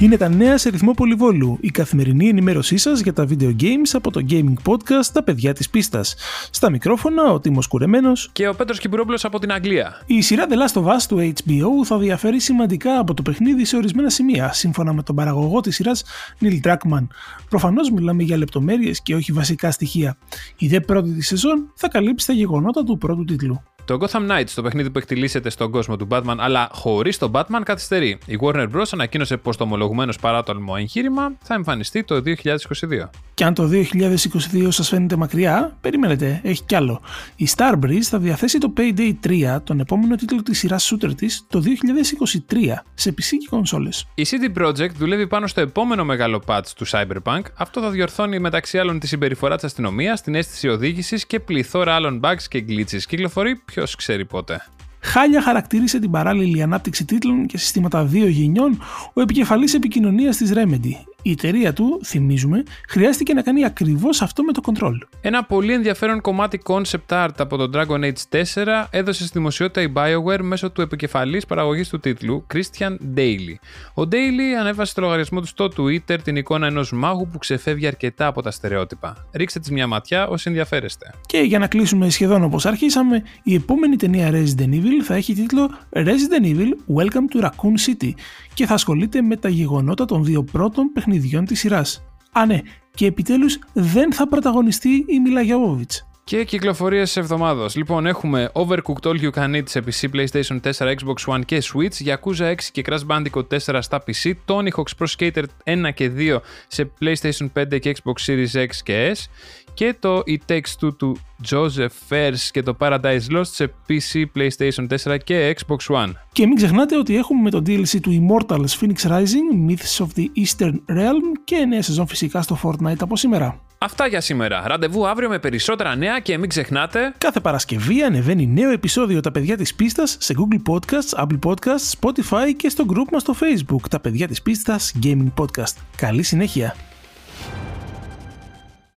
Είναι τα νέα σε ρυθμό πολυβόλου, η καθημερινή ενημέρωσή σας για τα video games από το gaming podcast Τα παιδιά της πίστας. Στα μικρόφωνα ο Τίμος Κουρεμένος και ο Πέτρος Κυπουρόπουλος από την Αγγλία. Η σειρά The Last of Us του HBO θα διαφέρει σημαντικά από το παιχνίδι σε ορισμένα σημεία, σύμφωνα με τον παραγωγό της σειράς Neil Druckmann. Προφανώς μιλάμε για λεπτομέρειες και όχι βασικά στοιχεία. Η δε πρώτη της σεζόν θα καλύψει τα γεγονότα του πρώτου τίτλου. Το Gotham Knights, το παιχνίδι που εκτιλήσεται στον κόσμο του Batman, αλλά χωρίς τον Batman, καθυστερεί. Η Warner Bros. ανακοίνωσε πως το ομολογουμένο παράτολμο εγχείρημα θα εμφανιστεί το 2022. Και αν το 2022 σας φαίνεται μακριά, περιμένετε, έχει κι άλλο. Η Starbreeze θα διαθέσει το Payday 3, τον επόμενο τίτλο της σειράς shooter της, το 2023, σε PC και κονσόλες. Η CD Projekt δουλεύει πάνω στο επόμενο μεγάλο patch του Cyberpunk. Αυτό θα διορθώνει μεταξύ άλλων τη συμπεριφορά της αστυνομίας, την αίσθηση οδήγησης και πληθώρα άλλων bugs και glitches. Κυκλοφορεί ποιος ξέρει πότε. Χάλια χαρακτήρισε την παράλληλη ανάπτυξη τίτλων και συστήματα δύο γενιών ο επικεφαλής επικοινωνίας της Remedy, η εταιρεία του, θυμίζουμε, χρειάστηκε να κάνει ακριβώς αυτό με το Control. Ένα πολύ ενδιαφέρον κομμάτι concept art από το Dragon Age 4 έδωσε στη δημοσιότητα η BioWare μέσω του επικεφαλής παραγωγής του τίτλου, Christian Daly. Ο Daly ανέβασε στο λογαριασμό του στο Twitter την εικόνα ενός μάγου που ξεφεύγει αρκετά από τα στερεότυπα. Ρίξτε της μια ματιά όσοι ενδιαφέρεστε. Και για να κλείσουμε σχεδόν όπως αρχίσαμε, η επόμενη ταινία Resident Evil θα έχει τίτλο Resident Evil Welcome to Raccoon City και θα ασχολείται με τα γεγονότα των δύο πρώτων παιχνιδιών παιχνιδιών της σειράς. Α ναι, και επιτέλους δεν θα πρωταγωνιστεί η Μίλα Γιαβόβιτς. Και κυκλοφορίε εβδομάδο. Λοιπόν, έχουμε Overcooked All You Can Eat σε PC, PlayStation 4, Xbox One και Switch, Yakuza 6 και Crash Bandicoot 4 στα PC, Tony Hawk's Pro Skater 1 και 2 σε PlayStation 5 και Xbox Series X και S, και το It Takes Two του Joseph Fares και το Paradise Lost σε PC, PlayStation 4 και Xbox One. Και μην ξεχνάτε ότι έχουμε με το DLC του Immortals Phoenix Rising, Myths of the Eastern Realm και νέα σεζόν φυσικά στο Fortnite από σήμερα. Αυτά για σήμερα. Ραντεβού αύριο με περισσότερα νέα και μην ξεχνάτε. Κάθε Παρασκευή ανεβαίνει νέο επεισόδιο Τα παιδιά της πίστας σε Google Podcasts, Apple Podcasts, Spotify και στο group μας στο Facebook Τα παιδιά της πίστας Gaming Podcast. Καλή συνέχεια.